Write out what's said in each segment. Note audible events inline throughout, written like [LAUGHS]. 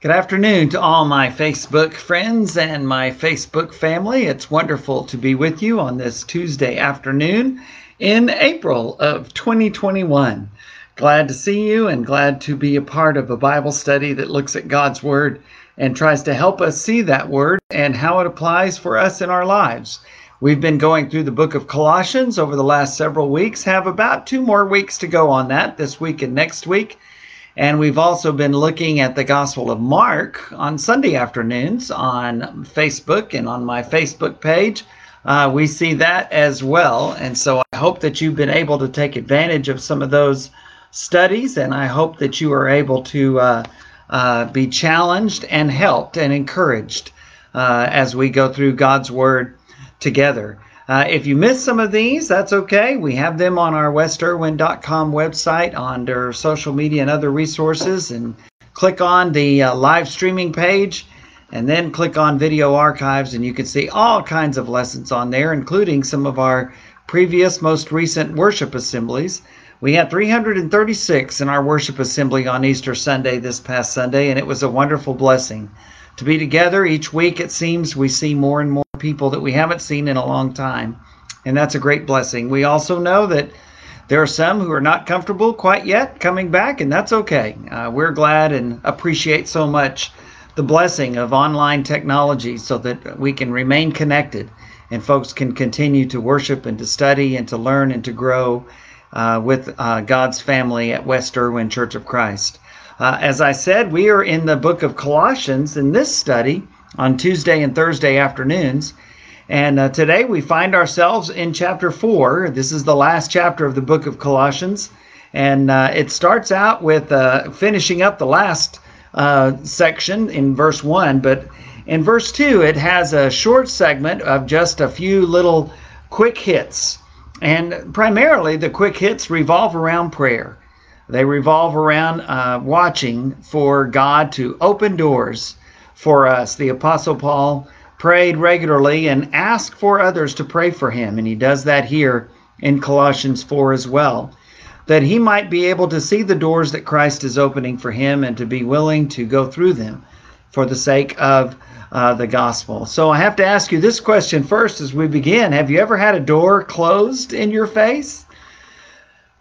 Good afternoon to all my Facebook friends and my Facebook family. It's wonderful to be with you on this Tuesday afternoon in April of 2021. Glad to see you and glad to be a part of a Bible study that looks at God's Word and tries to help us see that Word and how it applies for us in our lives. We've been going through the book of Colossians over the last several weeks, have about two more weeks to go on that this week and next week. And we've also been looking at the Gospel of Mark on Sunday afternoons on Facebook and on my Facebook page. Uh, we see that as well. And so I hope that you've been able to take advantage of some of those studies, and I hope that you are able to uh, uh, be challenged and helped and encouraged uh, as we go through God's Word together. Uh, if you missed some of these, that's okay. We have them on our westerwin.com website under social media and other resources. And click on the uh, live streaming page and then click on video archives, and you can see all kinds of lessons on there, including some of our previous, most recent worship assemblies. We had 336 in our worship assembly on Easter Sunday this past Sunday, and it was a wonderful blessing to be together each week. It seems we see more and more people that we haven't seen in a long time, and that's a great blessing. We also know that there are some who are not comfortable quite yet coming back, and that's okay. Uh, we're glad and appreciate so much the blessing of online technology so that we can remain connected and folks can continue to worship and to study and to learn and to grow uh, with uh, God's family at West Erwin Church of Christ. Uh, as I said, we are in the book of Colossians in this study on Tuesday and Thursday afternoons. And uh, today we find ourselves in chapter 4. This is the last chapter of the book of Colossians. And uh, it starts out with uh, finishing up the last uh, section in verse 1. But in verse 2, it has a short segment of just a few little quick hits. And primarily, the quick hits revolve around prayer. They revolve around uh, watching for God to open doors for us. The Apostle Paul prayed regularly and asked for others to pray for him, and he does that here in Colossians 4 as well. That he might be able to see the doors that Christ is opening for him and to be willing to go through them for the sake of uh, the gospel. So I have to ask you this question first as we begin Have you ever had a door closed in your face?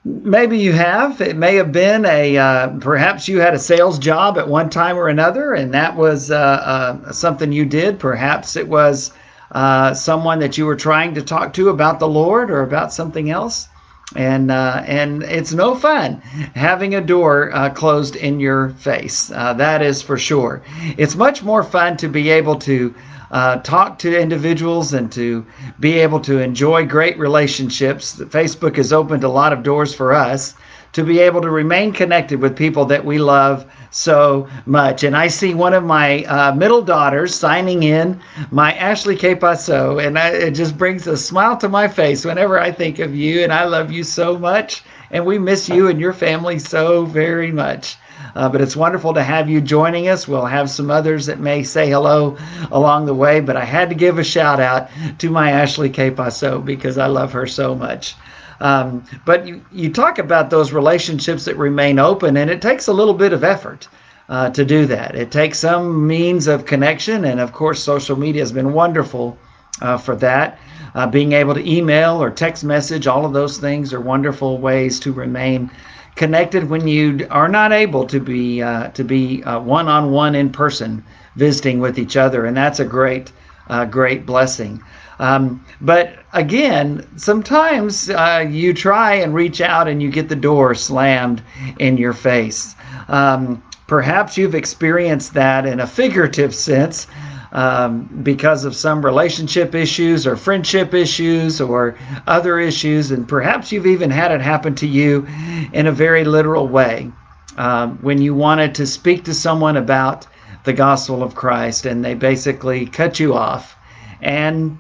Maybe you have. It may have been a uh, perhaps you had a sales job at one time or another, and that was uh, uh, something you did. Perhaps it was uh, someone that you were trying to talk to about the Lord or about something else, and uh, and it's no fun having a door uh, closed in your face. that is for sure. It's much more fun to be able to uh, talk to individuals and to be able to enjoy great relationships. Facebook has opened a lot of doors for us to be able to remain connected with people that we love so much. And I see one of my uh, middle daughters signing in, my Ashley K. And I, it just brings a smile to my face whenever I think of you. And I love you so much. And we miss you and your family so very much. Uh, but it's wonderful to have you joining us. We'll have some others that may say hello along the way, but I had to give a shout out to my Ashley K. Because I love her so much. Um, but you, you talk about those relationships that remain open, and it takes a little bit of effort. Uh, to do that. It takes some means of connection, and of course, social media has been wonderful uh, for that. Uh, being able to email or text message, all of those things are wonderful ways to remain connected when you are not able to be uh, to be one on one in person visiting with each other, and that's a great uh, great blessing. Um, but again, sometimes uh, you try and reach out and you get the door slammed in your face. Um, perhaps you've experienced that in a figurative sense um, because of some relationship issues or friendship issues or other issues. And perhaps you've even had it happen to you in a very literal way um, when you wanted to speak to someone about the gospel of Christ and they basically cut you off and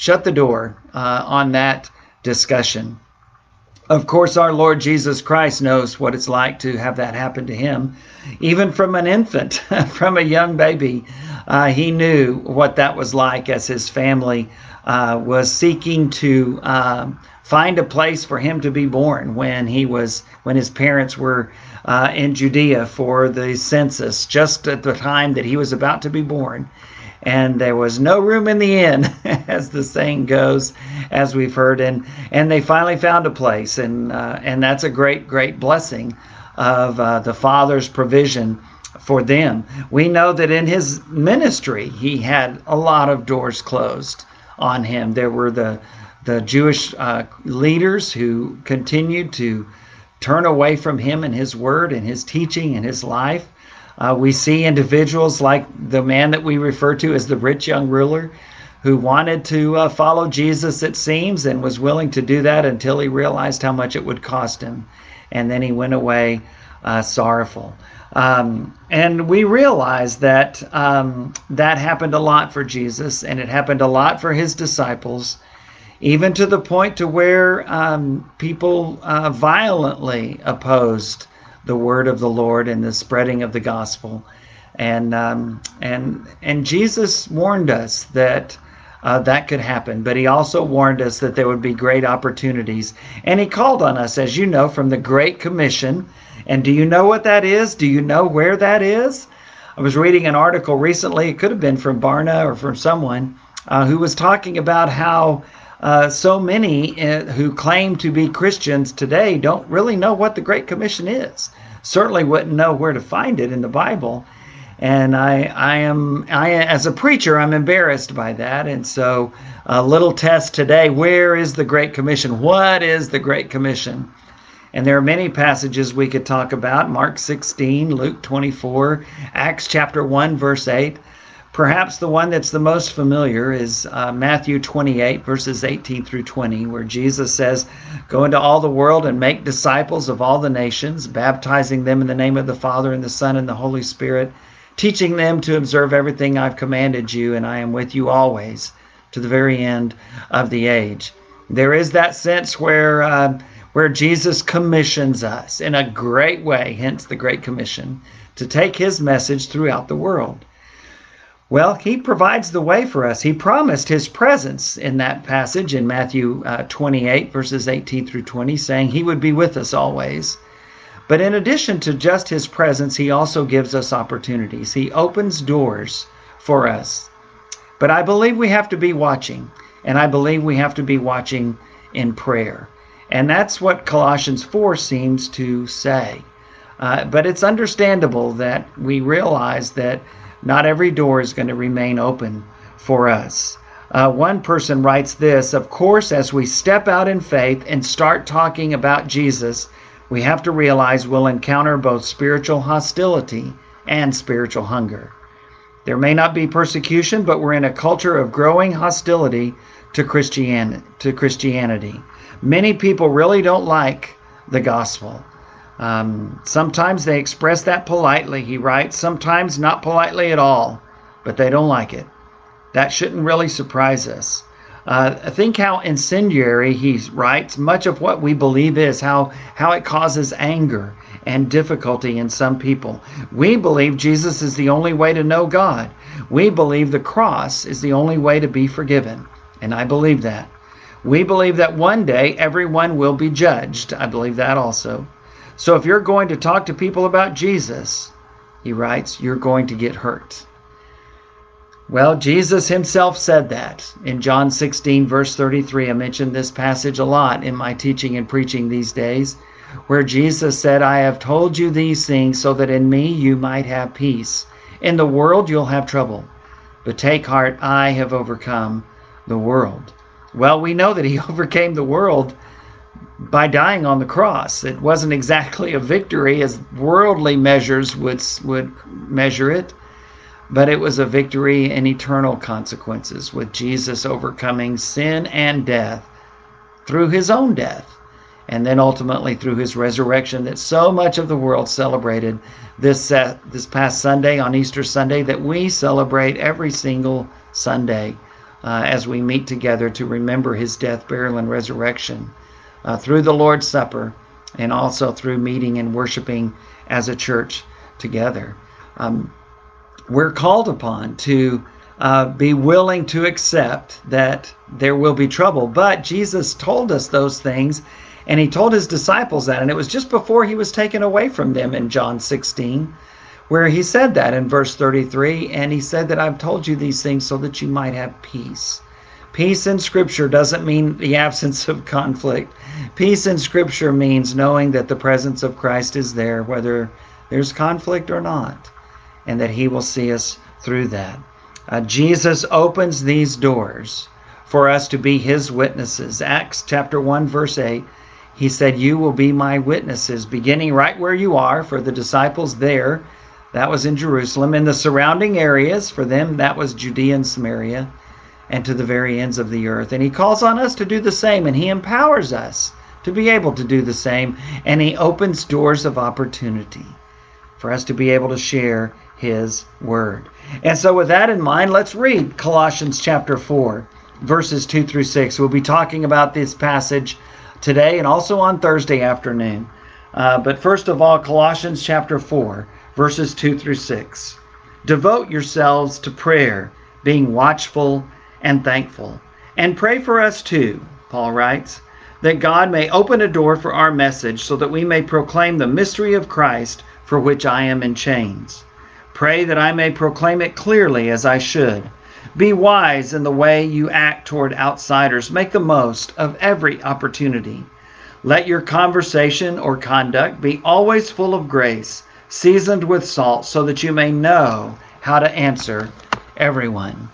shut the door uh, on that discussion. Of course, our Lord Jesus Christ knows what it's like to have that happen to him. Even from an infant, [LAUGHS] from a young baby, uh, he knew what that was like as his family uh, was seeking to uh, find a place for him to be born when he was when his parents were uh, in Judea for the census just at the time that he was about to be born. And there was no room in the inn, [LAUGHS] as the saying goes, as we've heard. And, and they finally found a place. And, uh, and that's a great, great blessing of uh, the Father's provision for them. We know that in his ministry, he had a lot of doors closed on him. There were the the Jewish uh, leaders who continued to turn away from him and his word and his teaching and his life. Uh, we see individuals like the man that we refer to as the rich young ruler who wanted to uh, follow Jesus, it seems, and was willing to do that until he realized how much it would cost him. And then he went away uh, sorrowful. Um, and we realize that um, that happened a lot for Jesus, and it happened a lot for his disciples even to the point to where um, people uh, violently opposed the word of the Lord and the spreading of the gospel. And um, and and Jesus warned us that uh, that could happen, but he also warned us that there would be great opportunities. And he called on us, as you know, from the Great Commission. And do you know what that is? Do you know where that is? I was reading an article recently. It could have been from Barna or from someone uh, who was talking about how uh, so many uh, who claim to be Christians today don't really know what the Great Commission is. Certainly wouldn't know where to find it in the Bible. And I, I am, I as a preacher, I'm embarrassed by that. And so, a little test today: Where is the Great Commission? What is the Great Commission? And there are many passages we could talk about Mark 16, Luke 24, Acts chapter 1, verse 8. Perhaps the one that's the most familiar is uh, Matthew 28, verses 18 through 20, where Jesus says, Go into all the world and make disciples of all the nations, baptizing them in the name of the Father and the Son and the Holy Spirit, teaching them to observe everything I've commanded you, and I am with you always to the very end of the age. There is that sense where. Uh, where Jesus commissions us in a great way, hence the Great Commission, to take his message throughout the world. Well, he provides the way for us. He promised his presence in that passage in Matthew uh, 28, verses 18 through 20, saying he would be with us always. But in addition to just his presence, he also gives us opportunities. He opens doors for us. But I believe we have to be watching, and I believe we have to be watching in prayer. And that's what Colossians 4 seems to say. Uh, but it's understandable that we realize that not every door is going to remain open for us. Uh, one person writes this Of course, as we step out in faith and start talking about Jesus, we have to realize we'll encounter both spiritual hostility and spiritual hunger. There may not be persecution, but we're in a culture of growing hostility to Christianity. To Christianity. Many people really don't like the gospel. Um, sometimes they express that politely, he writes, sometimes not politely at all, but they don't like it. That shouldn't really surprise us. Uh, think how incendiary he writes much of what we believe is, how, how it causes anger and difficulty in some people. We believe Jesus is the only way to know God. We believe the cross is the only way to be forgiven. And I believe that. We believe that one day everyone will be judged. I believe that also. So if you're going to talk to people about Jesus, he writes, you're going to get hurt. Well, Jesus himself said that in John 16, verse 33. I mentioned this passage a lot in my teaching and preaching these days, where Jesus said, I have told you these things so that in me you might have peace. In the world you'll have trouble, but take heart, I have overcome the world. Well, we know that he [LAUGHS] overcame the world by dying on the cross. It wasn't exactly a victory as worldly measures would would measure it, but it was a victory in eternal consequences with Jesus overcoming sin and death through his own death and then ultimately through his resurrection that so much of the world celebrated this uh, this past Sunday on Easter Sunday that we celebrate every single Sunday uh, as we meet together to remember his death, burial, and resurrection uh, through the Lord's Supper and also through meeting and worshiping as a church together. Um, we're called upon to uh, be willing to accept that there will be trouble, but Jesus told us those things And he told his disciples that, and it was just before he was taken away from them in John 16, where he said that in verse 33. And he said that I've told you these things so that you might have peace. Peace in Scripture doesn't mean the absence of conflict. Peace in Scripture means knowing that the presence of Christ is there, whether there's conflict or not, and that He will see us through that. Uh, Jesus opens these doors for us to be His witnesses. Acts chapter 1, verse 8, He said, You will be my witnesses, beginning right where you are for the disciples there. That was in Jerusalem. In the surrounding areas, for them, that was Judea and Samaria and to the very ends of the earth. And he calls on us to do the same, and he empowers us to be able to do the same, and he opens doors of opportunity for us to be able to share his word. And so, with that in mind, let's read Colossians chapter 4, verses 2 through 6. We'll be talking about this passage today and also on Thursday afternoon. Uh, but first of all, Colossians chapter 4, verses 2 through 6. Devote yourselves to prayer, being watchful and thankful. And pray for us too, Paul writes, that God may open a door for our message so that we may proclaim the mystery of Christ for which I am in chains. Pray that I may proclaim it clearly as I should. Be wise in the way you act toward outsiders. Make the most of every opportunity. Let your conversation or conduct be always full of grace, seasoned with salt, so that you may know how to answer everyone.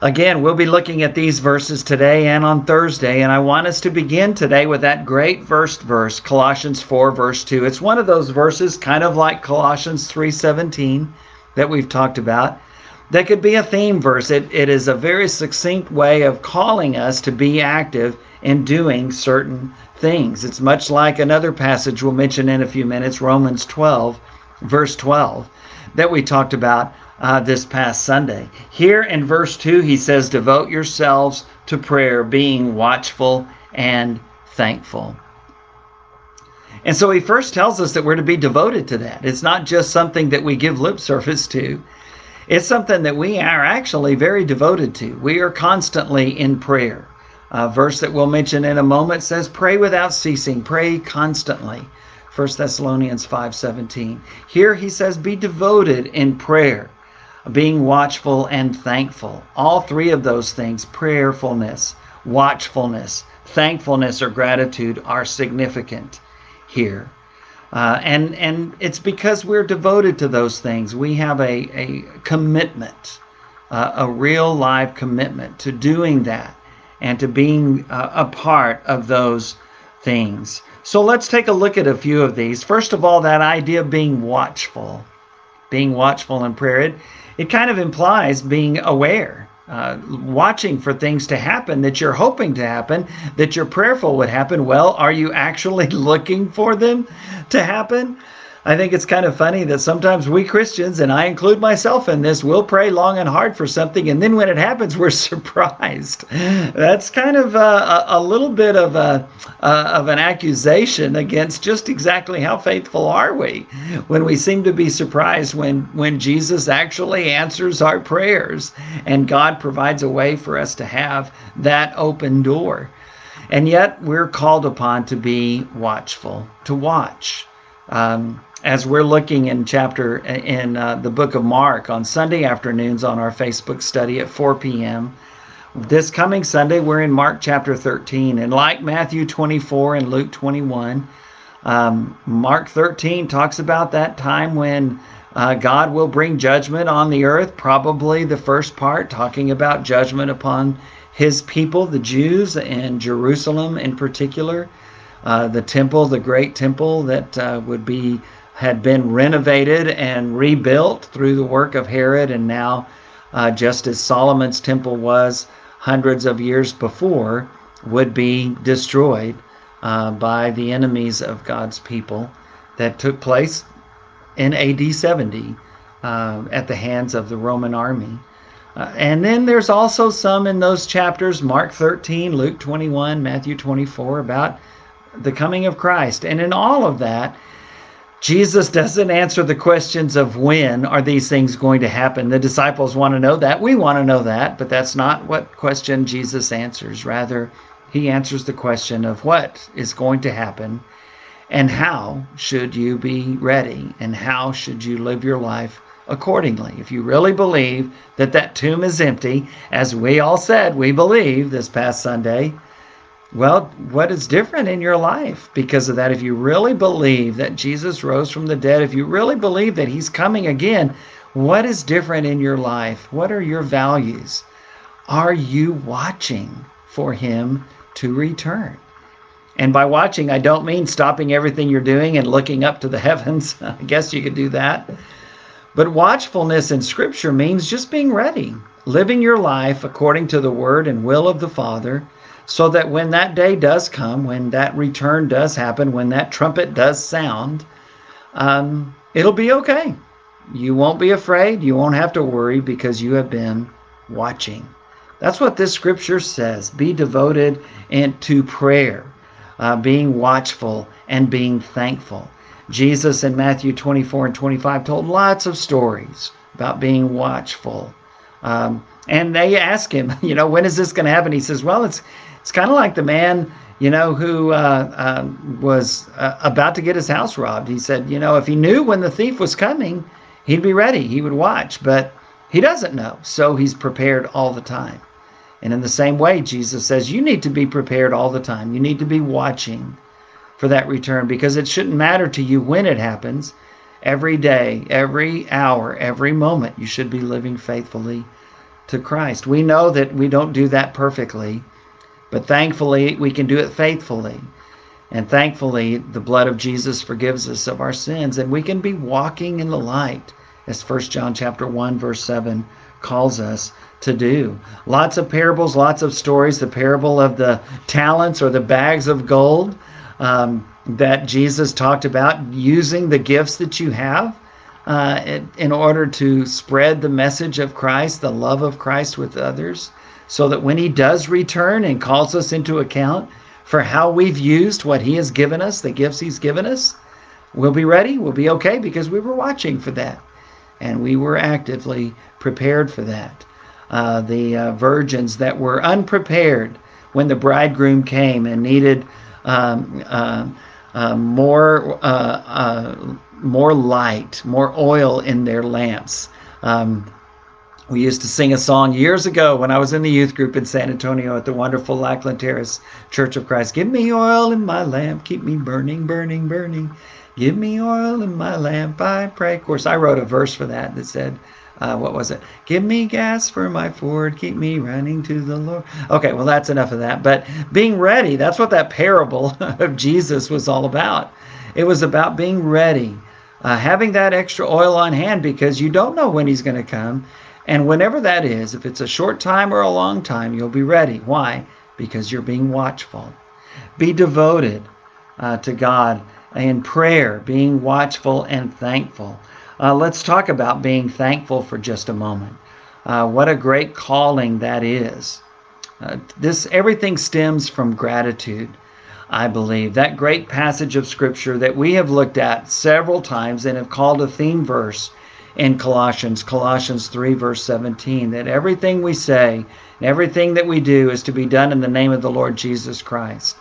Again, we'll be looking at these verses today and on Thursday, and I want us to begin today with that great first verse, Colossians 4, verse 2. It's one of those verses, kind of like Colossians 3:17 that we've talked about, that could be a theme verse. It, it is a very succinct way of calling us to be active in doing certain things. It's much like another passage we'll mention in a few minutes, Romans 12, verse 12, that we talked about uh, this past Sunday. Here in verse 2, he says, Devote yourselves to prayer, being watchful and thankful. And so he first tells us that we're to be devoted to that. It's not just something that we give lip service to, it's something that we are actually very devoted to. We are constantly in prayer. A verse that we'll mention in a moment says, Pray without ceasing, pray constantly. 1 Thessalonians 5:17. Here he says be devoted in prayer being watchful and thankful. All three of those things prayerfulness, watchfulness, thankfulness, or gratitude are significant here. Uh, and and it's because we're devoted to those things. We have a, a commitment, uh, a real live commitment to doing that and to being uh, a part of those things. So let's take a look at a few of these. First of all, that idea of being watchful, being watchful in prayer. It, it kind of implies being aware, uh, watching for things to happen that you're hoping to happen, that you're prayerful would happen. Well, are you actually [LAUGHS] looking for them to happen? I think it's kind of funny that sometimes we Christians, and I include myself in this, will pray long and hard for something, and then when it happens, we're [LAUGHS] surprised. That's kind of a, a little bit of a of an accusation against just exactly how faithful are we when we seem to be surprised when when Jesus actually answers our prayers and God provides a way for us to have that open door. And yet we're called upon to be watchful, to watch. Um, as we're looking in chapter in uh, the book of Mark on Sunday afternoons on our Facebook study at 4 p.m. This coming Sunday, we're in Mark chapter 13. And like Matthew 24 and Luke 21, um, Mark 13 talks about that time when uh, God will bring judgment on the earth. Probably the first part talking about judgment upon his people, the Jews, and Jerusalem in particular. Uh, the temple, the great temple that uh, would be had been renovated and rebuilt through the work of Herod, and now, uh, just as Solomon's temple was hundreds of years before, would be destroyed uh, by the enemies of God's people that took place in AD 70 uh, at the hands of the Roman army. Uh, and then there's also some in those chapters, Mark 13, Luke 21, Matthew 24, about the coming of Christ. And in all of that, Jesus doesn't answer the questions of when are these things going to happen. The disciples want to know that. We want to know that, but that's not what question Jesus answers. Rather, he answers the question of what is going to happen and how should you be ready and how should you live your life accordingly. If you really believe that that tomb is empty, as we all said we believe this past Sunday, well, what is different in your life because of that? If you really believe that Jesus rose from the dead, if you really believe that he's coming again, what is different in your life? What are your values? Are you watching for him to return? And by watching, I don't mean stopping everything you're doing and looking up to the [LAUGHS] heavens. I guess you could do that. But watchfulness in Scripture means just being ready, living your life according to the word and will of the Father, so that when that day does come, when that return does happen, when that trumpet does sound, um, it'll be okay. You won't be afraid. You won't have to worry because you have been watching. That's what this scripture says. Be devoted and to prayer, uh, being watchful, and being thankful. Jesus in Matthew 24 and 25 told lots of stories about being watchful. Um, and they ask him, [LAUGHS] you know, when is this going to happen? He says, well, it's it's kind of like the man, you know, who uh, uh, was uh, about to get his house robbed. He said, you know, if he knew when the thief was coming, he'd be ready. He would watch, but he doesn't know, so he's prepared all the time. And in the same way, Jesus says, you need to be prepared all the time. You need to be watching for that return because it shouldn't matter to you when it happens. Every day, every hour, every moment, you should be living faithfully to Christ. We know that we don't do that perfectly, but thankfully we can do it faithfully. And thankfully, the blood of Jesus forgives us of our sins, and we can be walking in the light, as 1 John chapter 1, verse 7 calls us to do. Lots of parables, lots of stories. The parable of the talents or the bags of gold um, that Jesus talked about using the gifts that you have uh, in, in order to spread the message of Christ, the love of Christ with others, so that when He does return and calls us into account for how we've used what He has given us, the gifts He's given us, we'll be ready, we'll be okay because we were watching for that and we were actively prepared for that. Uh, the uh, virgins that were unprepared when the bridegroom came and needed um, uh, uh, more uh, uh, more light, more oil in their lamps. Um, we used to sing a song years ago when I was in the youth group in San Antonio at the wonderful Lackland Terrace Church of Christ. Give me oil in my lamp, keep me burning, burning, burning. Give me oil in my lamp, I pray. Of course, I wrote a verse for that that said, uh, what was it? Give me gas for my Ford, keep me running to the Lord. Okay, well, that's enough of that. But being ready, that's what that parable [LAUGHS] of Jesus was all about. It was about being ready, uh, having that extra oil on hand because you don't know when He's going to come. And whenever that is, if it's a short time or a long time, you'll be ready. Why? Because you're being watchful. Be devoted uh, to God in prayer, being watchful and thankful. Uh, let's talk about being thankful for just a moment. Uh, what a great calling that is. Uh, this everything stems from gratitude, I believe. That great passage of scripture that we have looked at several times and have called a theme verse in Colossians, Colossians 3, verse 17, that everything we say and everything that we do is to be done in the name of the Lord Jesus Christ,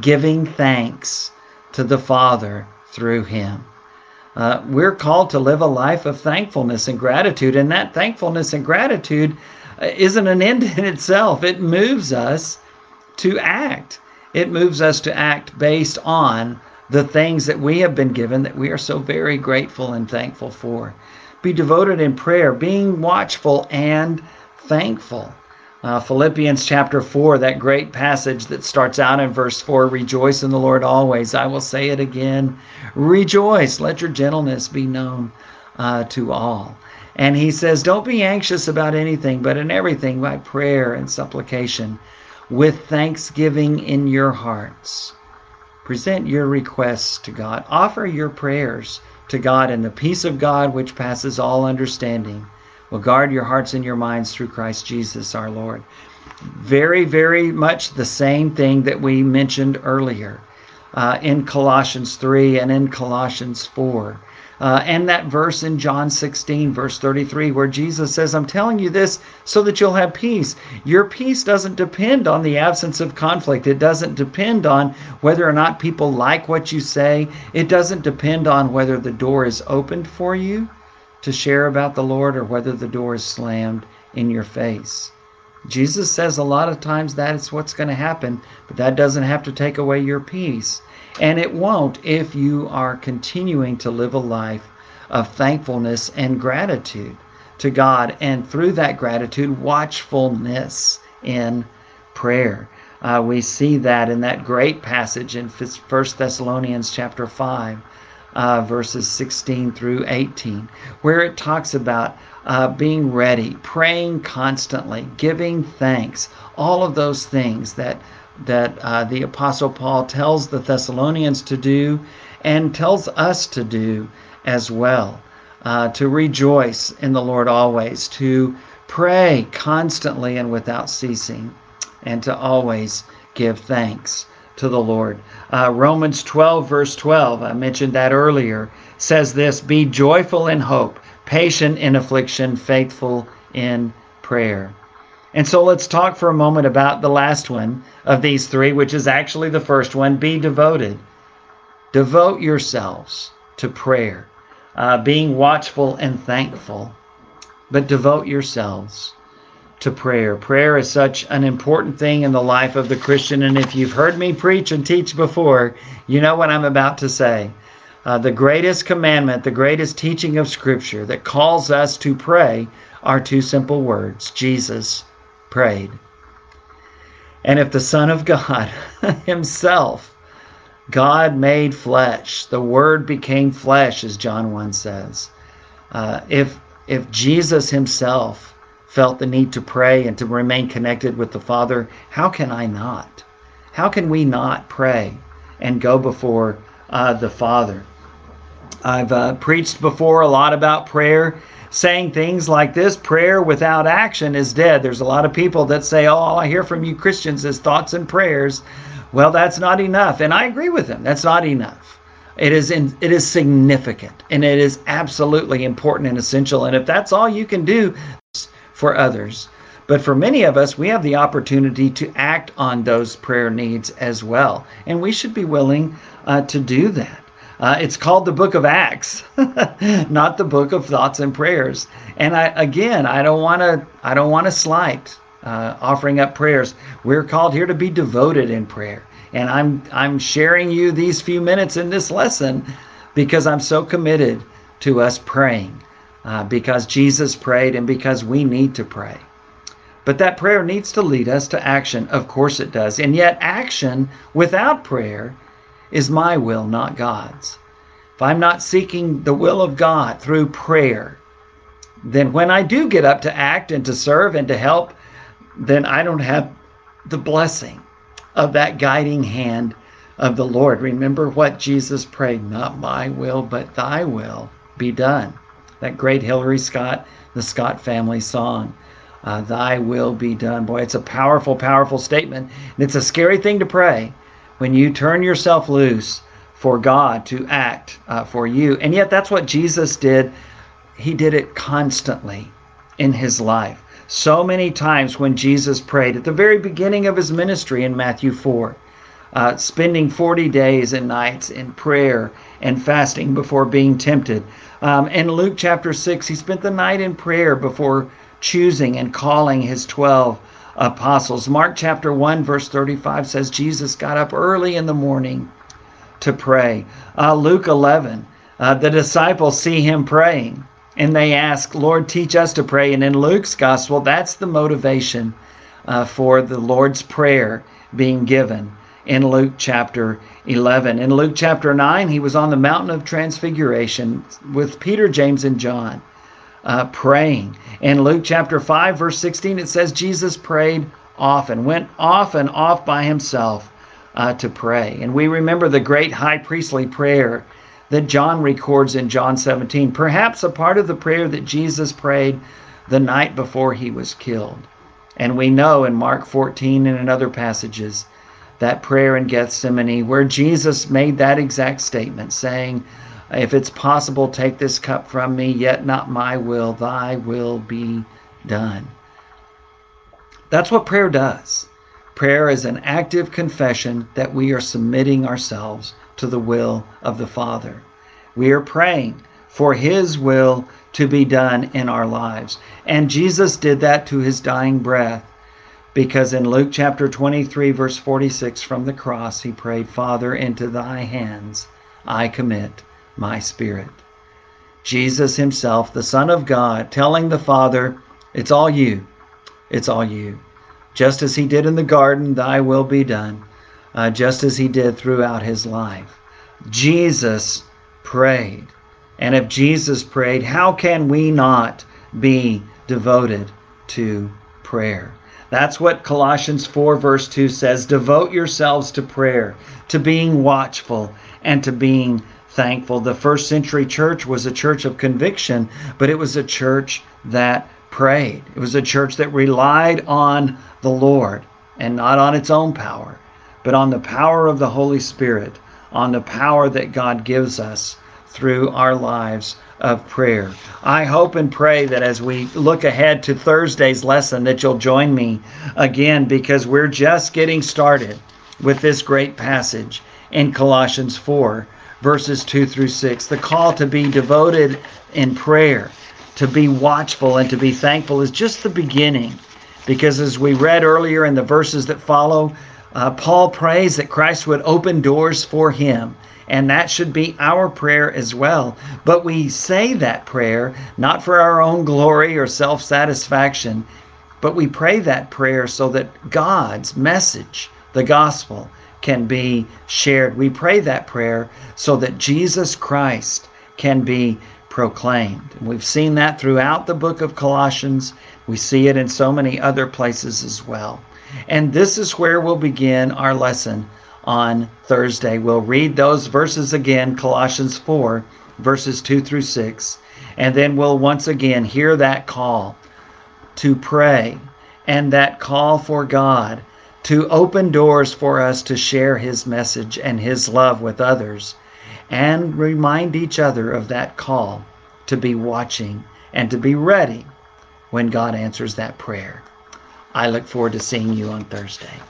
giving thanks to the Father through him. Uh, we're called to live a life of thankfulness and gratitude, and that thankfulness and gratitude uh, isn't an end in itself. It moves us to act. It moves us to act based on the things that we have been given that we are so very grateful and thankful for. Be devoted in prayer, being watchful and thankful. Uh, Philippians chapter 4, that great passage that starts out in verse 4 Rejoice in the Lord always. I will say it again. Rejoice. Let your gentleness be known uh, to all. And he says, Don't be anxious about anything, but in everything by prayer and supplication, with thanksgiving in your hearts. Present your requests to God. Offer your prayers to God, and the peace of God, which passes all understanding, will guard your hearts and your minds through Christ Jesus our Lord. Very, very much the same thing that we mentioned earlier uh, in Colossians 3 and in Colossians 4. Uh, and that verse in John 16, verse 33, where Jesus says, I'm telling you this so that you'll have peace. Your peace doesn't depend on the absence of conflict. It doesn't depend on whether or not people like what you say. It doesn't depend on whether the door is opened for you to share about the Lord or whether the door is slammed in your face. Jesus says a lot of times that is what's going to happen, but that doesn't have to take away your peace. And it won't if you are continuing to live a life of thankfulness and gratitude to God. And through that gratitude, watchfulness in prayer. Uh, we see that in that great passage in 1 Thessalonians chapter 5, uh, verses 16 through 18, where it talks about uh, being ready, praying constantly, giving thanks, all of those things that that uh, the Apostle Paul tells the Thessalonians to do and tells us to do as well. Uh, to rejoice in the Lord always, to pray constantly and without ceasing, and to always give thanks to the Lord. Uh, Romans 12, verse 12, I mentioned that earlier, says this Be joyful in hope, patient in affliction, faithful in prayer. And so let's talk for a moment about the last one of these three, which is actually the first one be devoted. Devote yourselves to prayer, uh, being watchful and thankful, but devote yourselves to prayer. Prayer is such an important thing in the life of the Christian. And if you've heard me preach and teach before, you know what I'm about to say. Uh, the greatest commandment, the greatest teaching of Scripture that calls us to pray are two simple words Jesus prayed. And if the Son of God [LAUGHS] Himself, God made flesh, the Word became flesh, as John 1 says. Uh, if if Jesus Himself felt the need to pray and to remain connected with the Father, how can I not? How can we not pray and go before uh, the Father? I've uh, preached before a lot about prayer saying things like this prayer without action is dead. There's a lot of people that say, Oh, all I hear from you Christians is thoughts and prayers. Well, that's not enough. And I agree with them. That's not enough. It is in, it is significant and it is absolutely important and essential. And if that's all you can do for others, but for many of us, we have the opportunity to act on those prayer needs as well. And we should be willing uh, to do that. Uh, it's called the Book of Acts, [LAUGHS] not the Book of Thoughts and Prayers. And I, again, I don't want to. I don't want to slight uh, offering up prayers. We're called here to be devoted in prayer, and I'm I'm sharing you these few minutes in this lesson because I'm so committed to us praying, uh, because Jesus prayed, and because we need to pray. But that prayer needs to lead us to action. Of course it does. And yet, action without prayer is my will, not God's. If I'm not seeking the will of God through prayer, then when I do get up to act and to serve and to help, then I don't have the blessing of that guiding hand of the Lord. Remember what Jesus prayed not my will, but thy will be done. That great Hillary Scott, the Scott family song. Uh, thy will be done. Boy, it's a powerful, powerful statement. And it's a scary thing to pray when you turn yourself loose for God to act uh, for you. And yet, that's what Jesus did. He did it constantly in his life. So many times when Jesus prayed at the very beginning of his ministry in Matthew 4, uh, spending 40 days and nights in prayer and fasting before being tempted. Um, in Luke chapter 6, he spent the night in prayer before choosing and calling his 12 apostles. Mark chapter 1, verse 35 says Jesus got up early in the morning to pray. Uh, Luke 11, uh, the disciples see him praying and they ask, Lord, teach us to pray. And in Luke's gospel, that's the motivation uh, for the Lord's Prayer being given in Luke chapter 11. In Luke chapter 9, he was on the mountain of transfiguration with Peter, James, and John uh, praying. In Luke chapter 5, verse 16, it says Jesus prayed often, went often off by himself uh, to pray. And we remember the great high priestly prayer that John records in John 17, perhaps a part of the prayer that Jesus prayed the night before he was killed. And we know in Mark 14 and in other passages that prayer in Gethsemane where Jesus made that exact statement saying, If it's possible, take this cup from me, yet not my will, thy will be done. That's what prayer does. Prayer is an active confession that we are submitting ourselves to the will of the Father. We are praying for His will to be done in our lives. And Jesus did that to His dying breath because in Luke chapter 23, verse 46 from the cross, He prayed, Father, into Thy hands I commit my spirit. Jesus Himself, the Son of God, telling the Father, It's all you. It's all you just as he did in the garden, thy will be done, uh, just as he did throughout his life. Jesus prayed. And if Jesus prayed, how can we not be devoted to prayer? That's what Colossians 4, verse 2 says devote yourselves to prayer, to being watchful, and to being thankful. The first century church was a church of conviction, but it was a church that prayed. It was a church that relied on the Lord and not on its own power, but on the power of the Holy Spirit, on the power that God gives us through our lives of prayer. I hope and pray that as we look ahead to Thursday's lesson that you'll join me again because we're just getting started with this great passage in Colossians 4 verses 2 through 6. The call to be devoted in prayer to be watchful and to be thankful is just the beginning. Because as we read earlier in the verses that follow, uh, Paul prays that Christ would open doors for him. And that should be our prayer as well. But we say that prayer not for our own glory or self satisfaction, but we pray that prayer so that God's message, the gospel, can be shared. We pray that prayer so that Jesus Christ can be proclaimed. We've seen that throughout the book of Colossians. We see it in so many other places as well. And this is where we'll begin our lesson on Thursday. We'll read those verses again, Colossians 4, verses 2 through 6, and then we'll once again hear that call to pray and that call for God to open doors for us to share His message and His love with others and remind each other of that call to be watching and to be ready when God answers that prayer. I look forward to seeing you on Thursday.